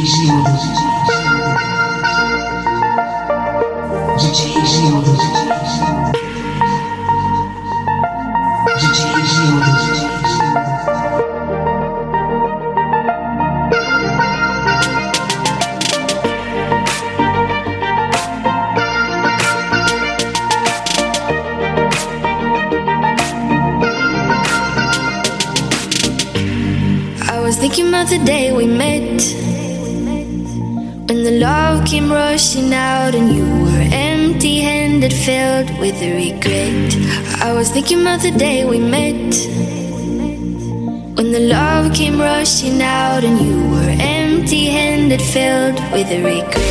She's yours. Thinking about the day we met. When the love came rushing out and you were empty handed, filled with a regret.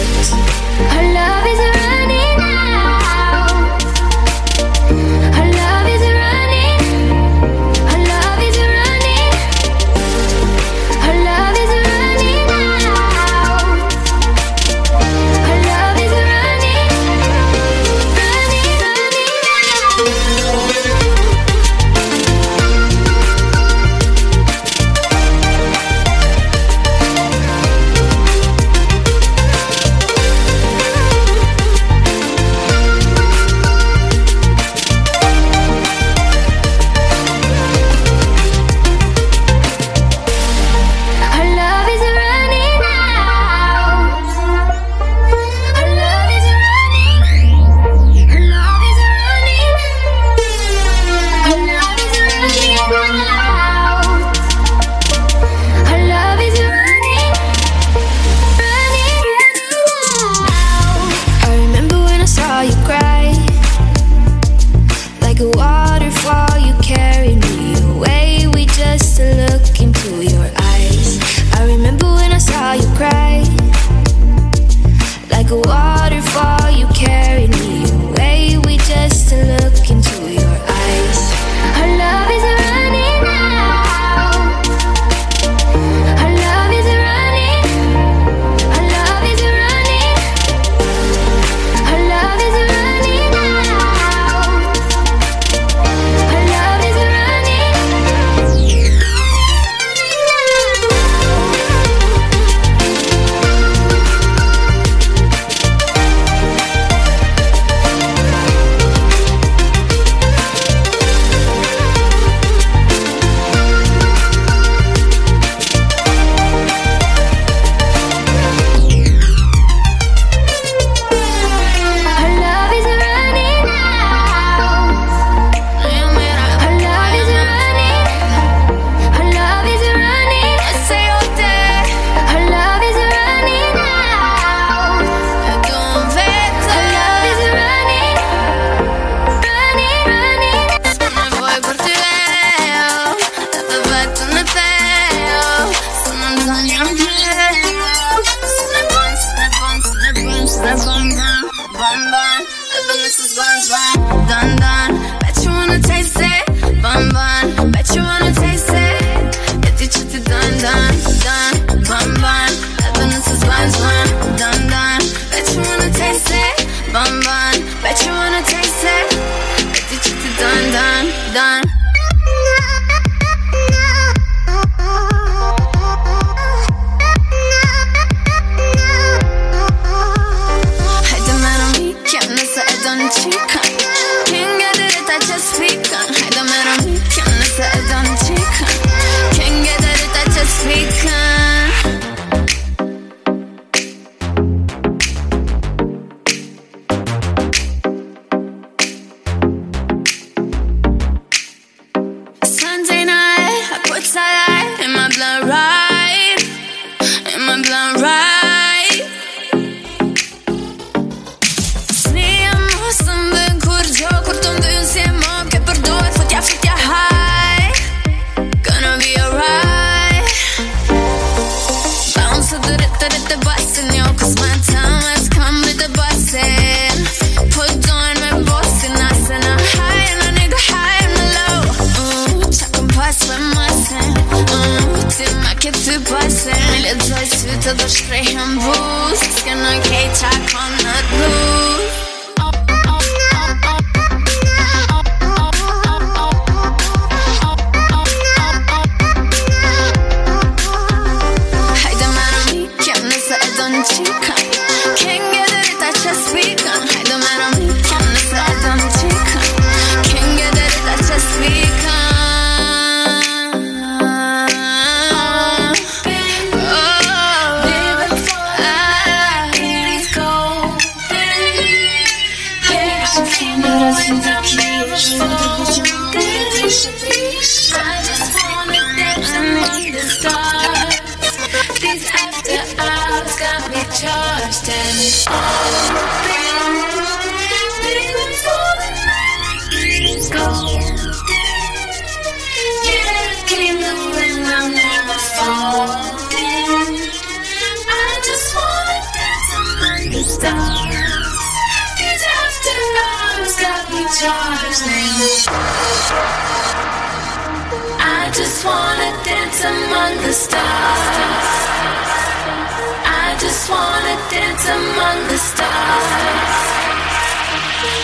I just wanna dance among the stars.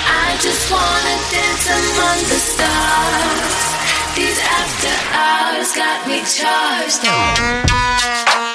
I just wanna dance among the stars. These got me charged. take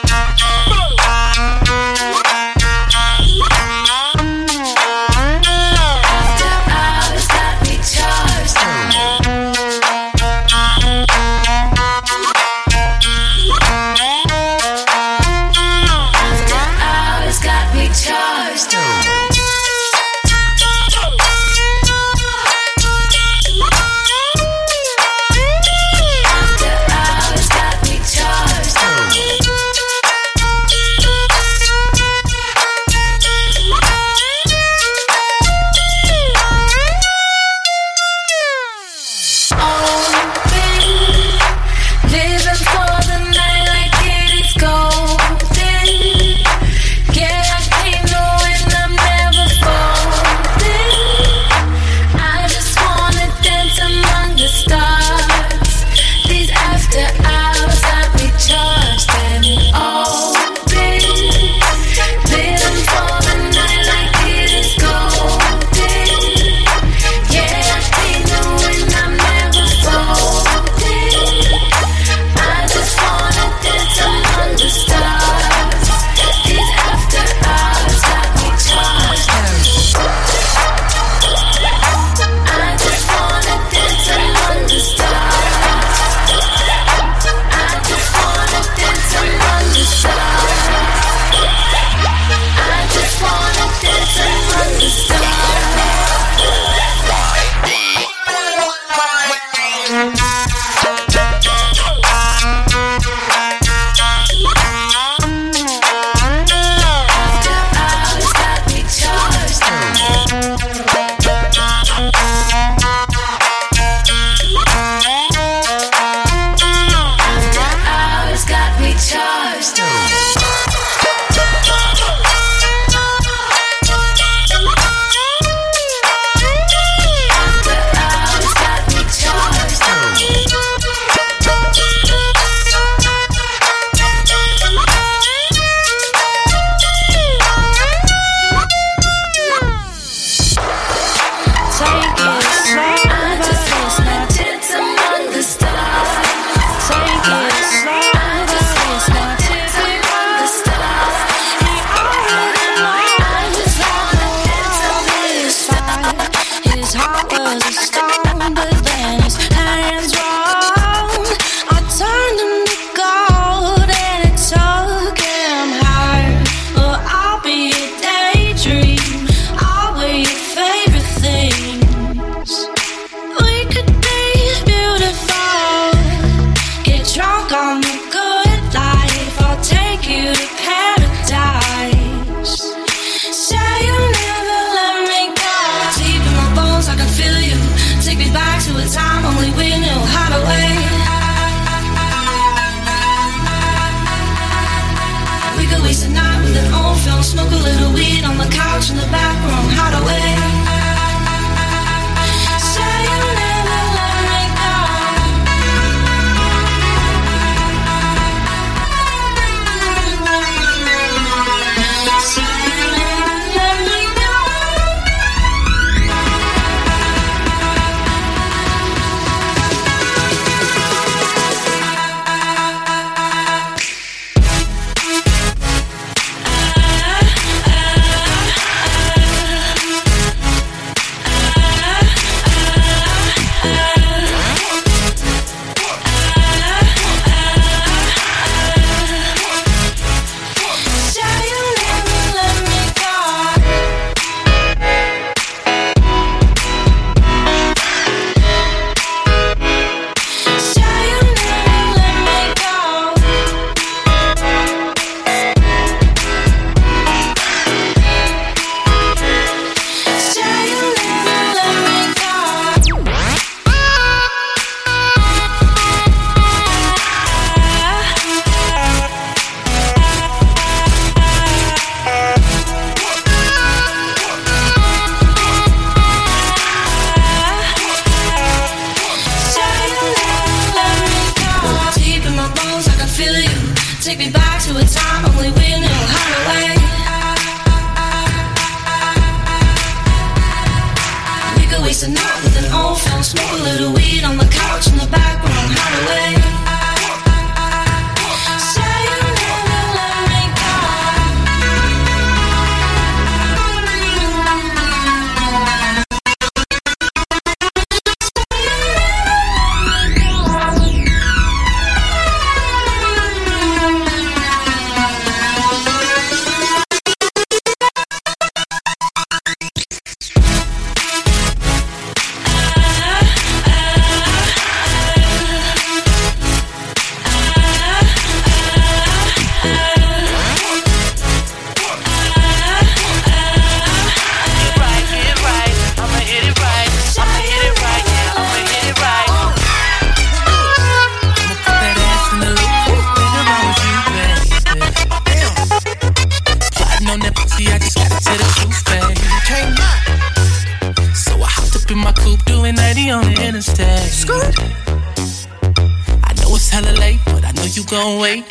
gon' wait.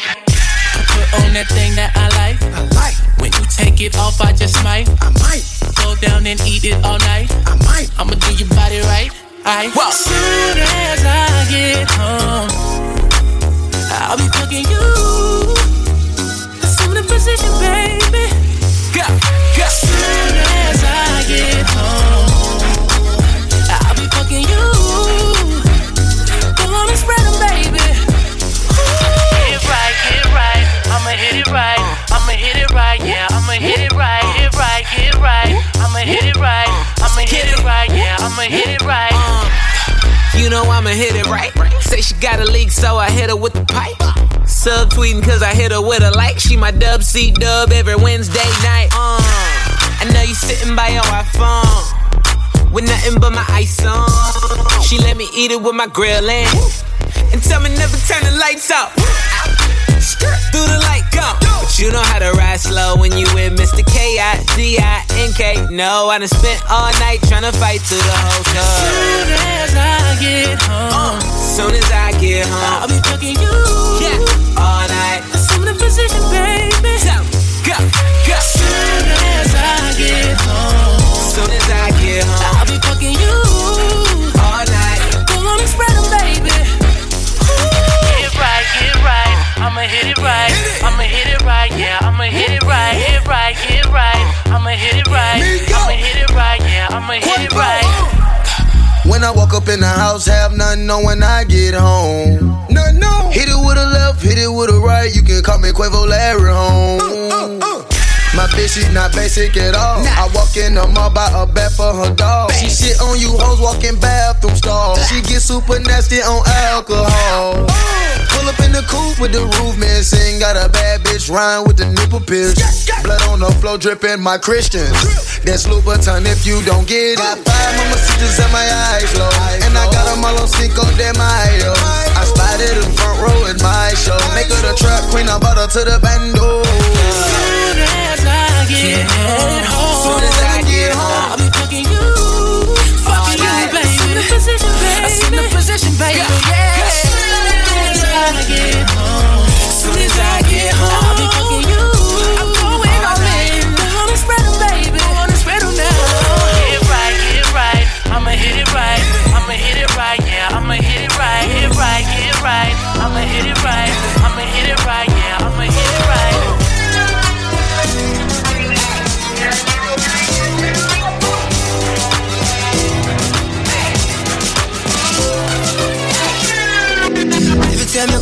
Put on that thing that I like. I like. When you take it off, I just might. I might. Go down and eat it all night. I might. I'ma do your body right. I. Soon as I get home, I'll be fucking you. Assume the position, baby. Go, go. Soon as I get home, I'll be fucking you. Right. Yeah, I'ma hit it right. Hit right, get right. I'ma hit it right. I'ma hit it right. Yeah, I'ma hit it right. You know I'ma hit it right. Say she got a leak, so I hit her with the pipe. Sub tweeting cause I hit her with a like. She my dub C dub every Wednesday night. Uh, I know you sitting by your iPhone with nothing but my ice on. She let me eat it with my grill in and tell me never turn the lights out. Go. But you know how to ride slow when you with Mr. K-I-D-I-N-K. No, I done spent all night trying to fight through the whole club. Soon as I get home. Uh, soon as I get home. I'll be fucking you. Yeah, all night. Assume the position, baby. So, go, go. Soon as I get home. Soon as I get home. I'll be fucking you. I'ma hit it right. When I walk up in the house, have nothing on when I get home. No, no. Hit it with a left, hit it with a right. You can call me Quavo Larry home. Uh, uh, uh. My bitch, she's not basic at all. Nah. I walk in the mall, buy a bed for her dog. She shit on you hoes, walking bathroom stalls. She get super nasty on alcohol. Pull up in the coupe with the roof missing. Got a bad bitch rhyme with the nipple pierced. Blood on the floor dripping my Christians. That's Louboutin if you don't get it. Got five mama sisters at my eyes low. And I got them all on Cinco de Mayo. I spotted in front row at my show. Make her the trap queen, I bought her to the bando get home. Soon as I get home, I'll be fucking you. Fucking you, baby. Assume the position, baby. Assume the position, baby. Yeah. I get home. Soon as I get home,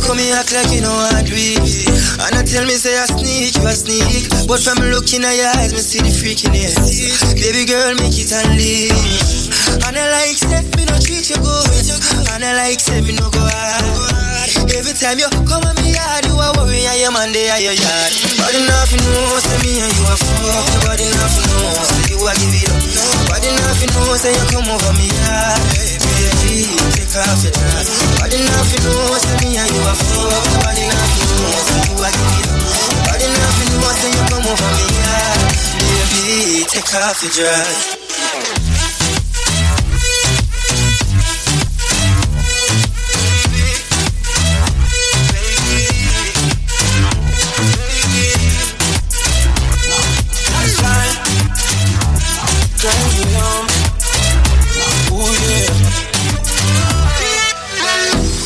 come here act like you know I do. And I tell me say I sneak, you a sneak. But from looking at your eyes, me see the freakiness. Baby girl, make it and leave. And I like say me no treat you good. And I like say me no go hard. Every time you come at me yard, you a worry and your man there at your yard. Body nothing know, say me and you a fuck. Body nothing know, say you a give it up. Body nothing know, say you come over me yard. Take off your dress. Body nothing know, say me and you a fuck. Body nothing know, say you a give it up. Body nothing know, say you come over me yard. Baby, take off your dress.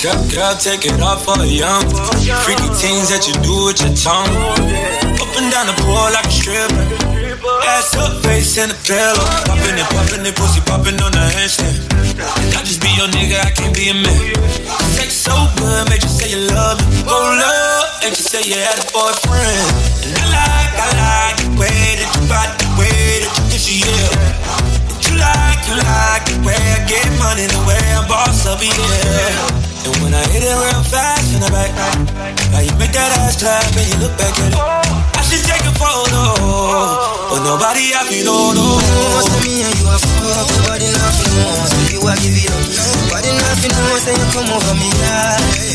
Girl, girl, take it off for young. Freaky things that you do with your tongue. Up and down the pool like a stripper. Ass up, face in the pillow. Popping it, popping it, pussy popping on the handstand. I just be your nigga, I can't be a man. Sex so good, make you say you love me. Roll up, and you say you had a boyfriend. And I like, I like the way that you body, the way that you kiss your yeah you like, you like the way I get money, the way I boss up, yeah. And when I hit it real fast in the back, now you make that ass clap and you look back at it. I should take a photo, but nobody happy, no, no. Say me and you are fuck, nobody nothing knows. So you give it up. Nobody nothing knows, say you come over me.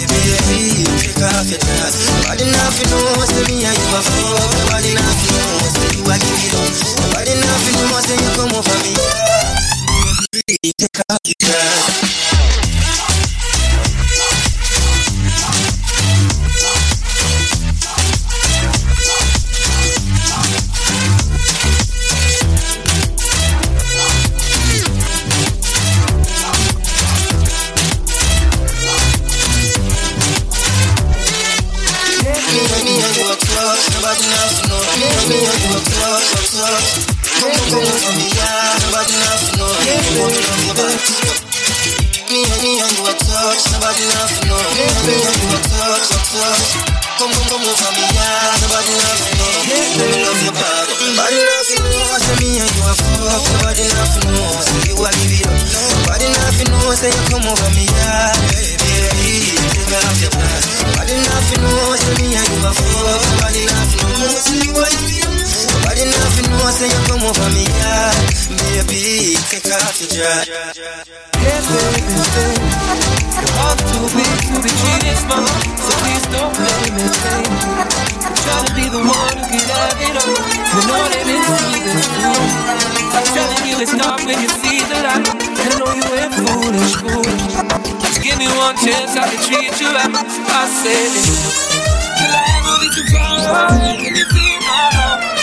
Baby, take off your dress. Nobody nothing knows, say me and you are fuck, nobody nothing knows. So you give it up. Nobody nothing knows, say you come over me, yeah. Take off your dress. Come come on for me, yeah. Nobody to know. Let me love your back. Nobody knows to know. Say me and you are fuck. Nobody knows to know. Say you are give up. Nobody knows to know. Say you come over me, yeah. Baby, take off your back. Nobody knows to know. Say me and you are fuck. Nobody knows to know. Say you are give up. Nobody knows to know. Say you come over me, yeah. Baby, take off your dress. Yeah, baby, baby. Your heart's too big to be treated small, so please don't blame me, baby. I'm to be the one who can have it all. You know that it's either true. I'm telling you it's not when you see the light. I know you ain't foolish, foolish. Just give me one chance, I can treat you right. I said it. Will I ever be too far away? Can you feel my love?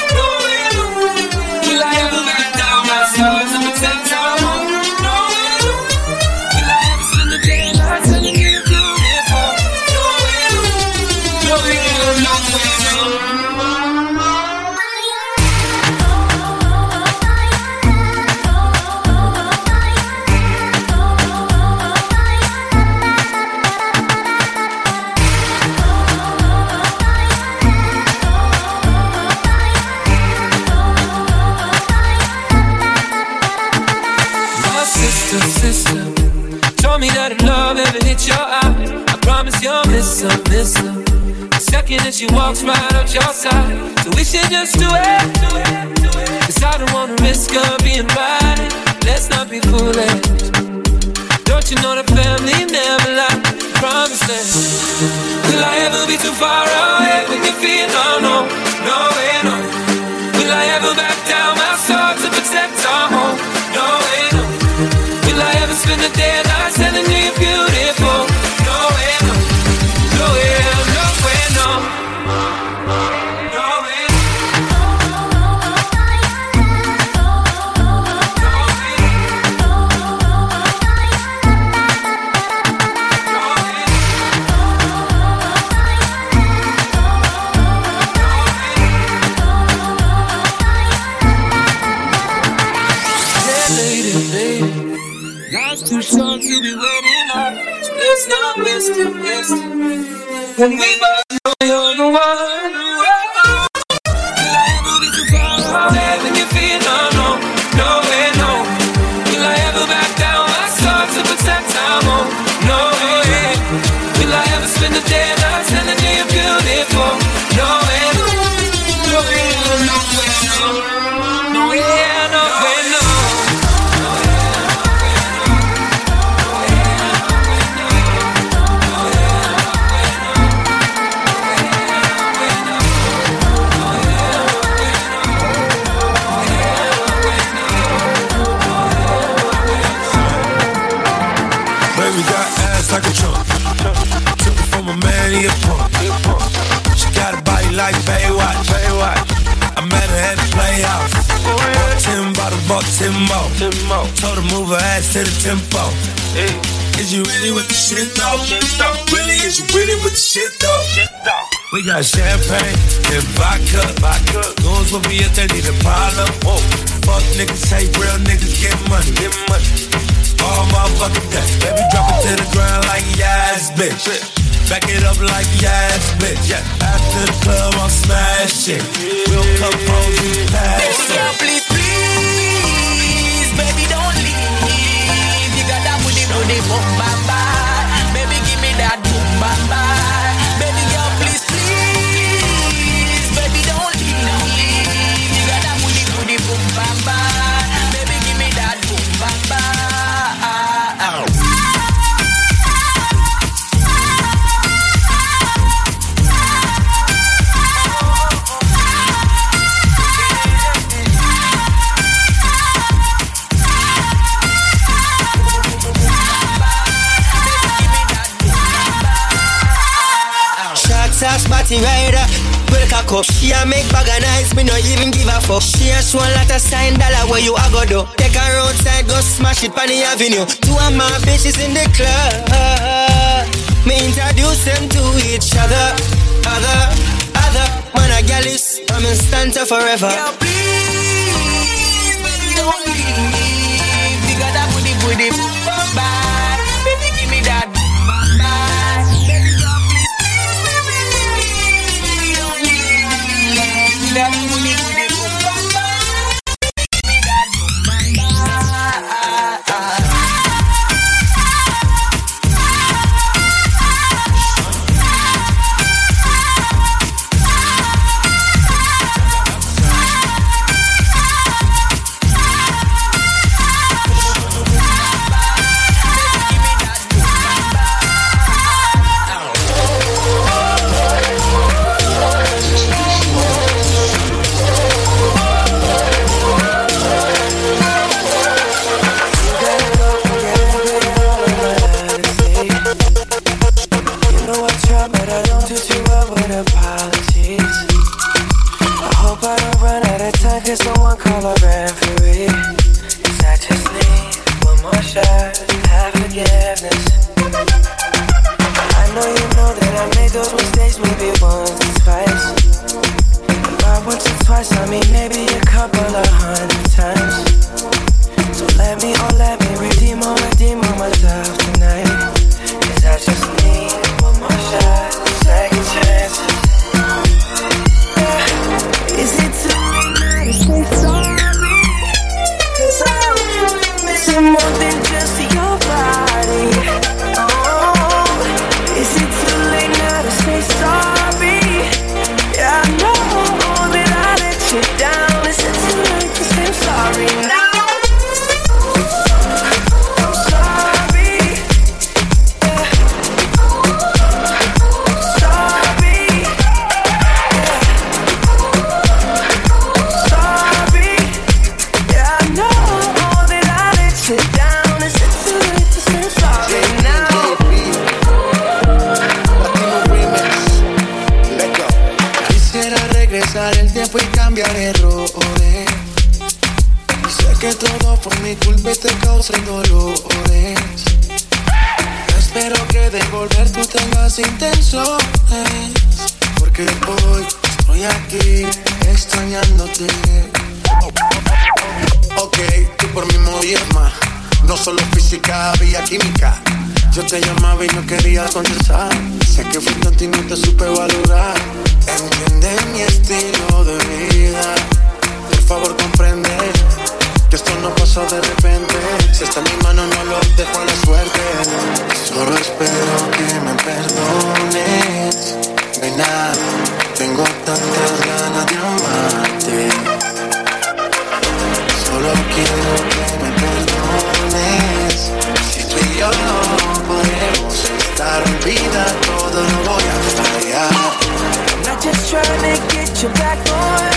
for? Hey. Is you really with the shit though? shit though? Really, is you really with the shit though? Shit though. We got champagne and vodka. vodka. Goons will be at the need a problem. Whoa. Fuck niggas, hate real niggas, get money. Get money. All motherfucking day. Baby, drop it to the ground like yes, bitch. Back it up like yes, bitch. Yeah. After the club, I'm smashing. We'll come home, you pass it. Baby please, please. boom bam bam. Baby, give me that boom bam bam. party rider. Break a cup, she a make bag of nice, me no even give a fuck. She a show a lot of sign dollar where you a go do. Take her outside, go smash it on the avenue. Two of my bitches in the club. Me introduce them to each other, other, other. Man a gal is, I'm in stanza forever. Yeah, please, baby, don't leave me. Bigger than booty, booty. your back door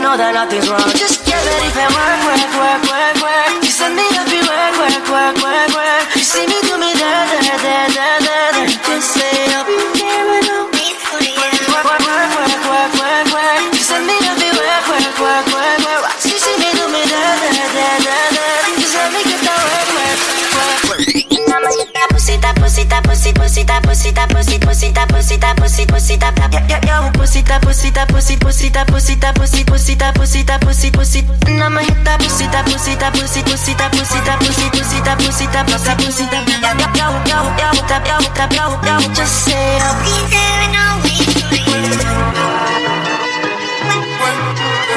know that nothing's wrong. Just give it if it work, work, work, work, work. pusita pusita pusita pusita pusita pusita pusita pusita pusita yo pusita pusita pusita pusita pusita pusita pusita pusita pusita pusita nama hita pusita pusita pusita pusita pusita pusita pusita pusita pusita pusita yo yo yo yo yo yo yo yo just say I'll be there and I'll wait you.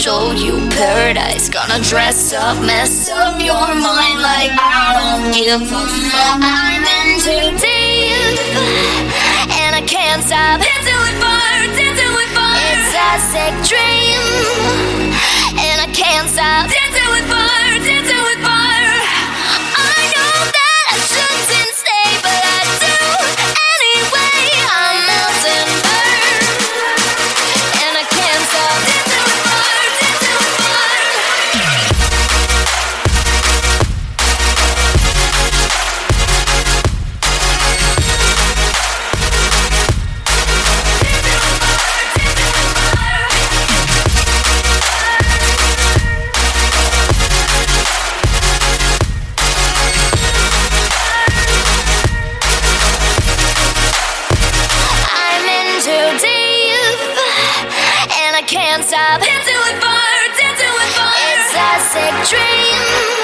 show you paradise. Gonna dress up, mess up your mind like I don't give a fuck. I'm in too deep, and I can't stop dancing with fire, dancing with fire. It's a sick dream, and I can't stop. can't stop dancing with fire, dancing with fire. It's a sick dream.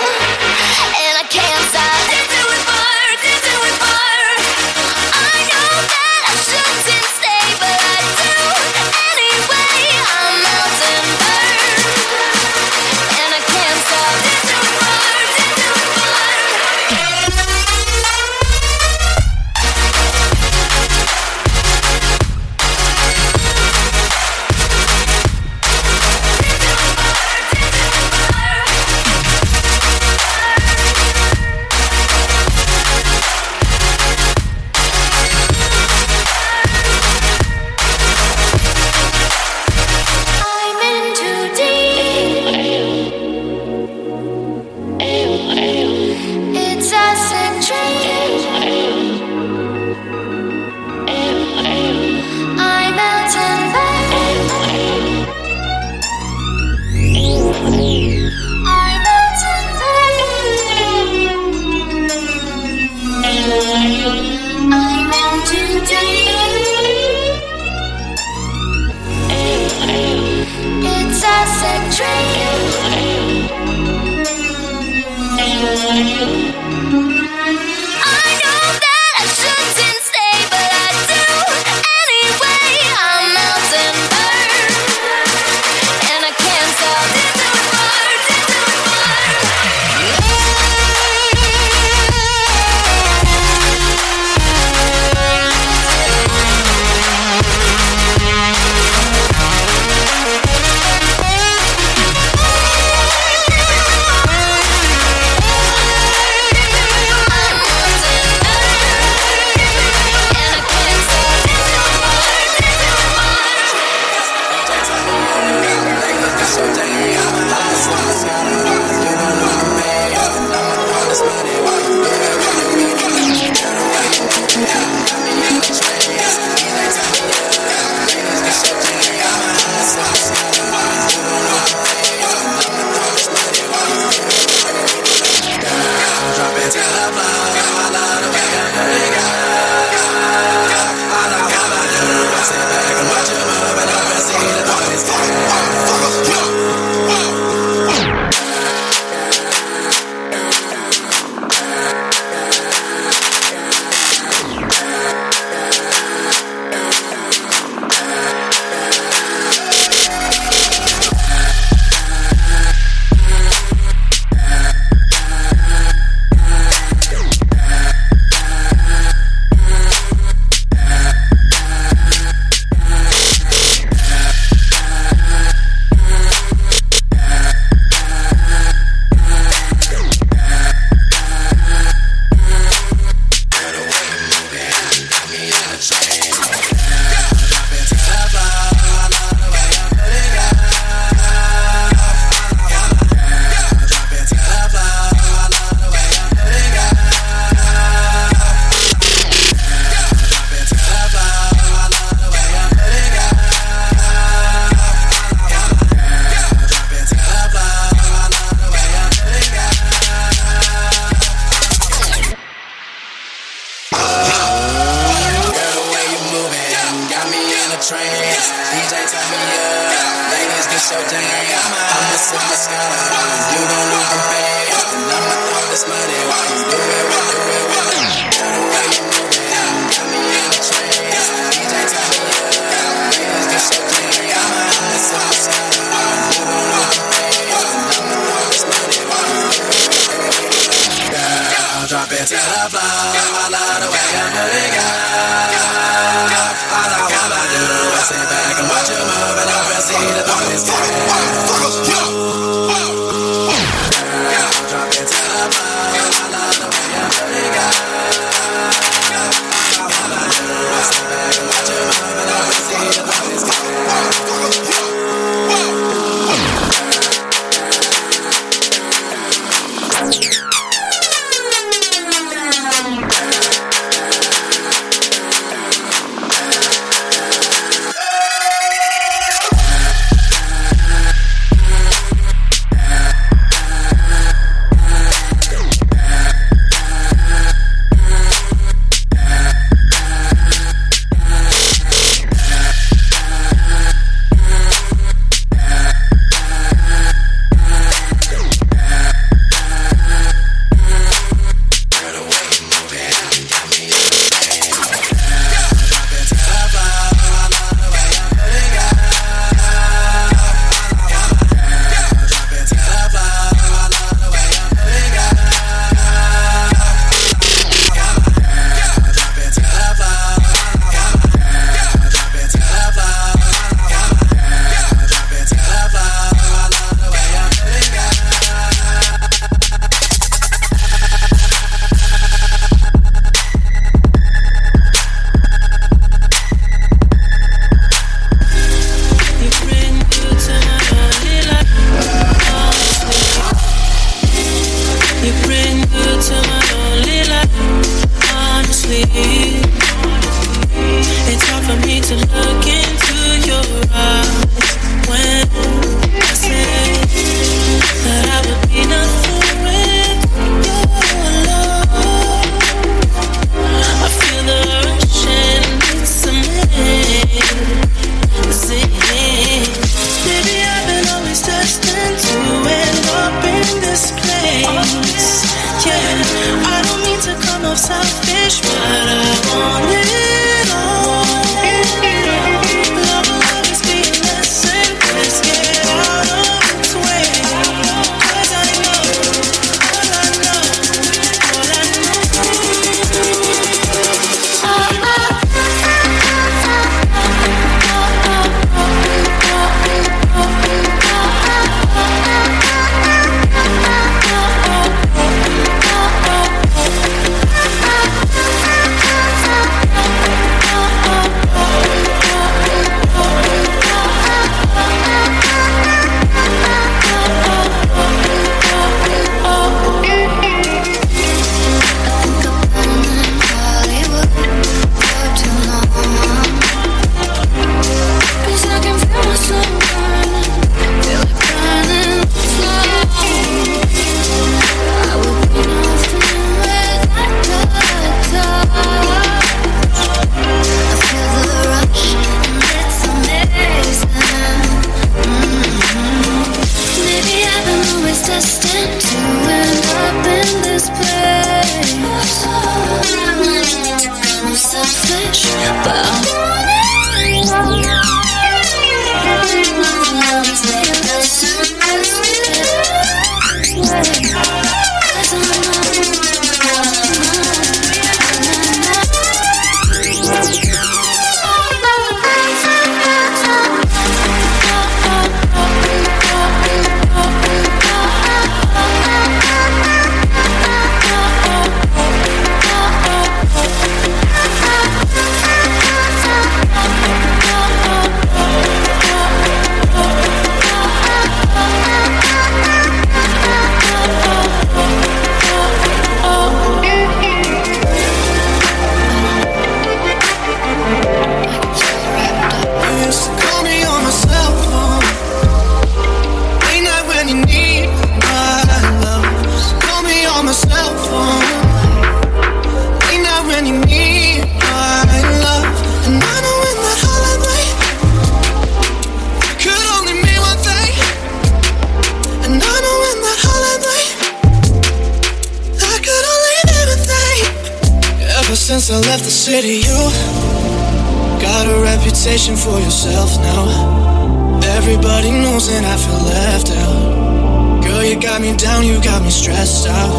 I city, you. Got a reputation for yourself now. Everybody knows and I feel left out. Girl, you got me down, you got me stressed out.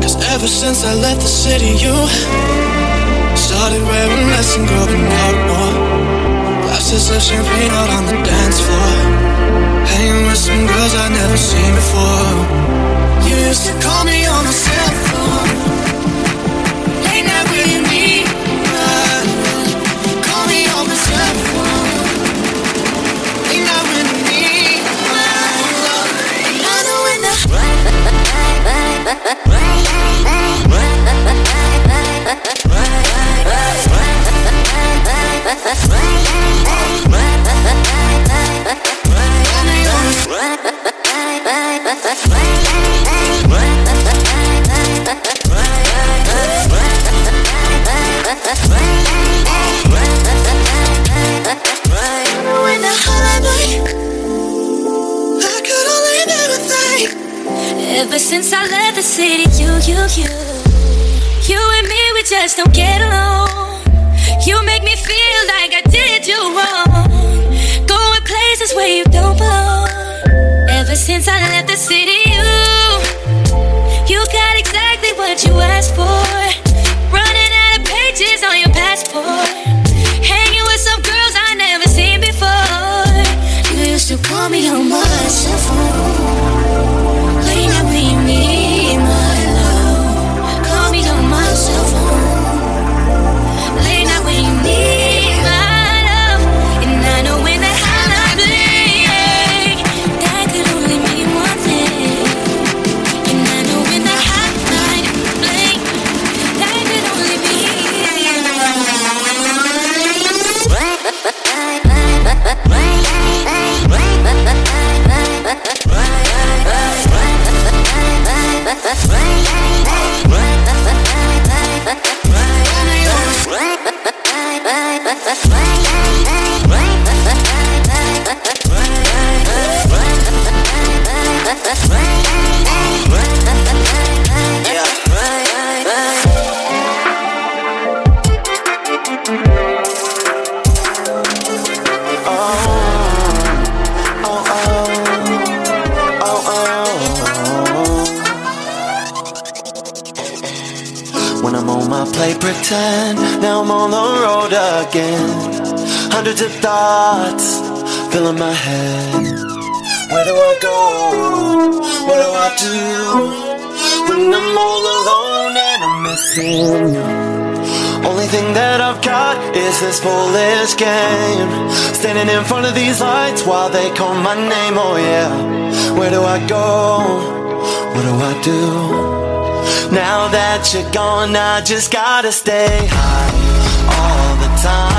Cause ever since I left the city, you started wearing less and going out more. Glasses of champagne out on the dance floor. Hanging with some girls I'd never seen before. You used to call me on my cell phone. Right. Ever since I left the city, you, you, you, you and me, we just don't get along. You make me feel like I did you wrong. Going places where you don't belong. Ever since I left the city, you, you got exactly what you asked for. Running out of pages on your passport. Hanging with some girls I never seen before. You used to call me on my cell phone. Right. Now I'm on the road again. Hundreds of thoughts filling my head. Where do I go? What do I do? When I'm all alone and I'm missing you. Only thing that I've got is this foolish game. Standing in front of these lights while they call my name, oh yeah. Where do I go? What do I do? Now that you're gone, I just gotta stay high time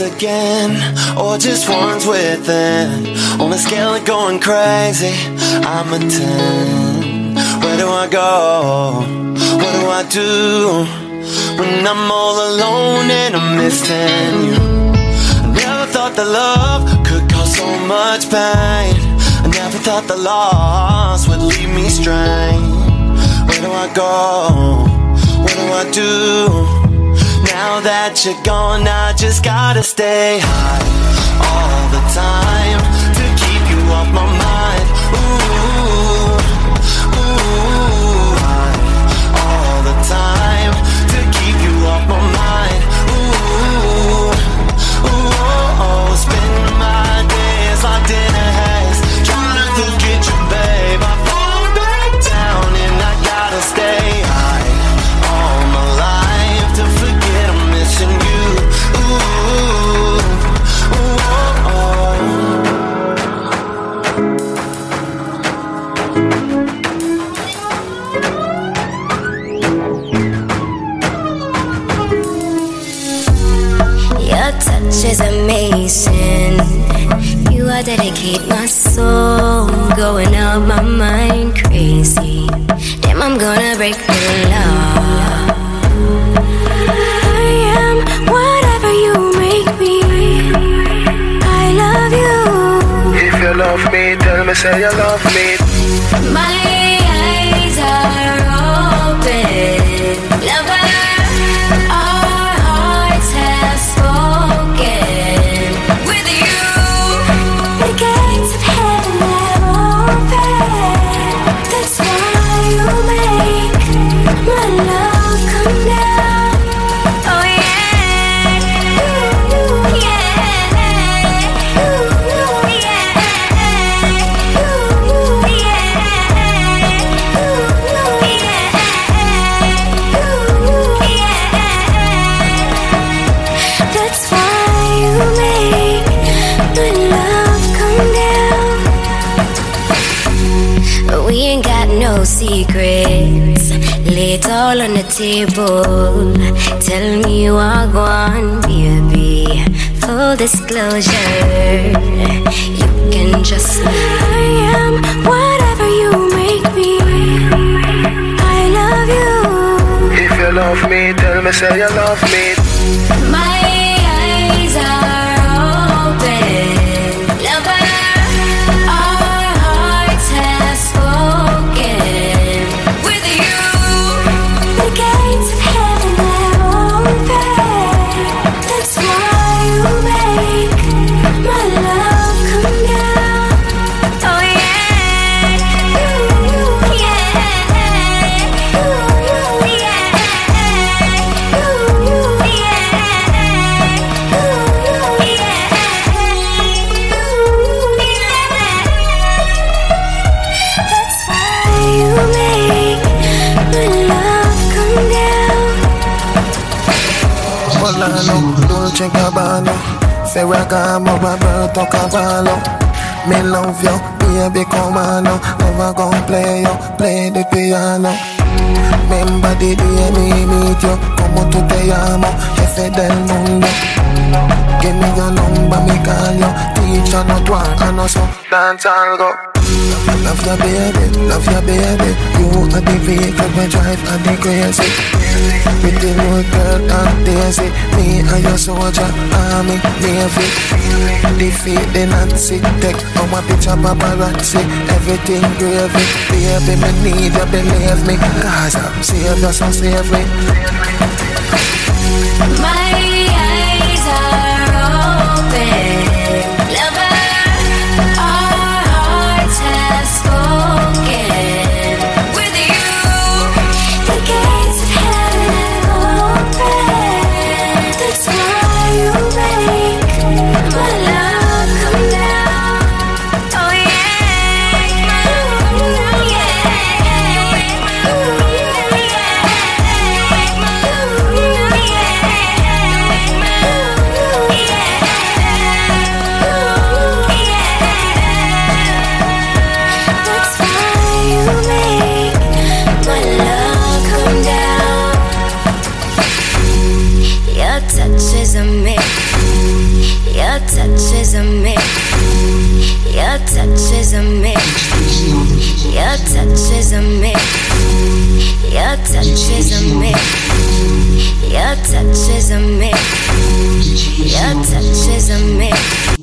again, or just ones within? On a scale of going crazy, I'm a ten. Where do I go? What do I do when I'm all alone and I'm missing you? I never thought that love could cause so much pain. I never thought the loss would leave me strained. Where do I go? What do I do? Now that you're gone, I just gotta stay high all the time to keep you off my mind. Secrets. Lay it all on the table. Tell me you are one, baby. Full disclosure. You can just. I am whatever you make me. I love you. If you love me, tell me say you love me. My Ferragamo, Roberto Cavallo Me love you, baby come on now Never gon' play you, play the piano. Remember the day me meet you Como tú te llamo, jefe del mundo Give me your number, me call you. Teacher, not one, I know so Dance algo Love your baby, love your baby. You are the vehicle we drive and the crazy. Pretty little girl and Daisy Me and your soldier, army, navy. Defeat the Nazi Take my picture paparazzi. Everything gravy. Baby, me need you, believe me. Cause I'm savior, so save is a mix. Your touch is a mix. Your touch is a mix. Your touch is a mix. Your touch is a mix. Your touch is a mix.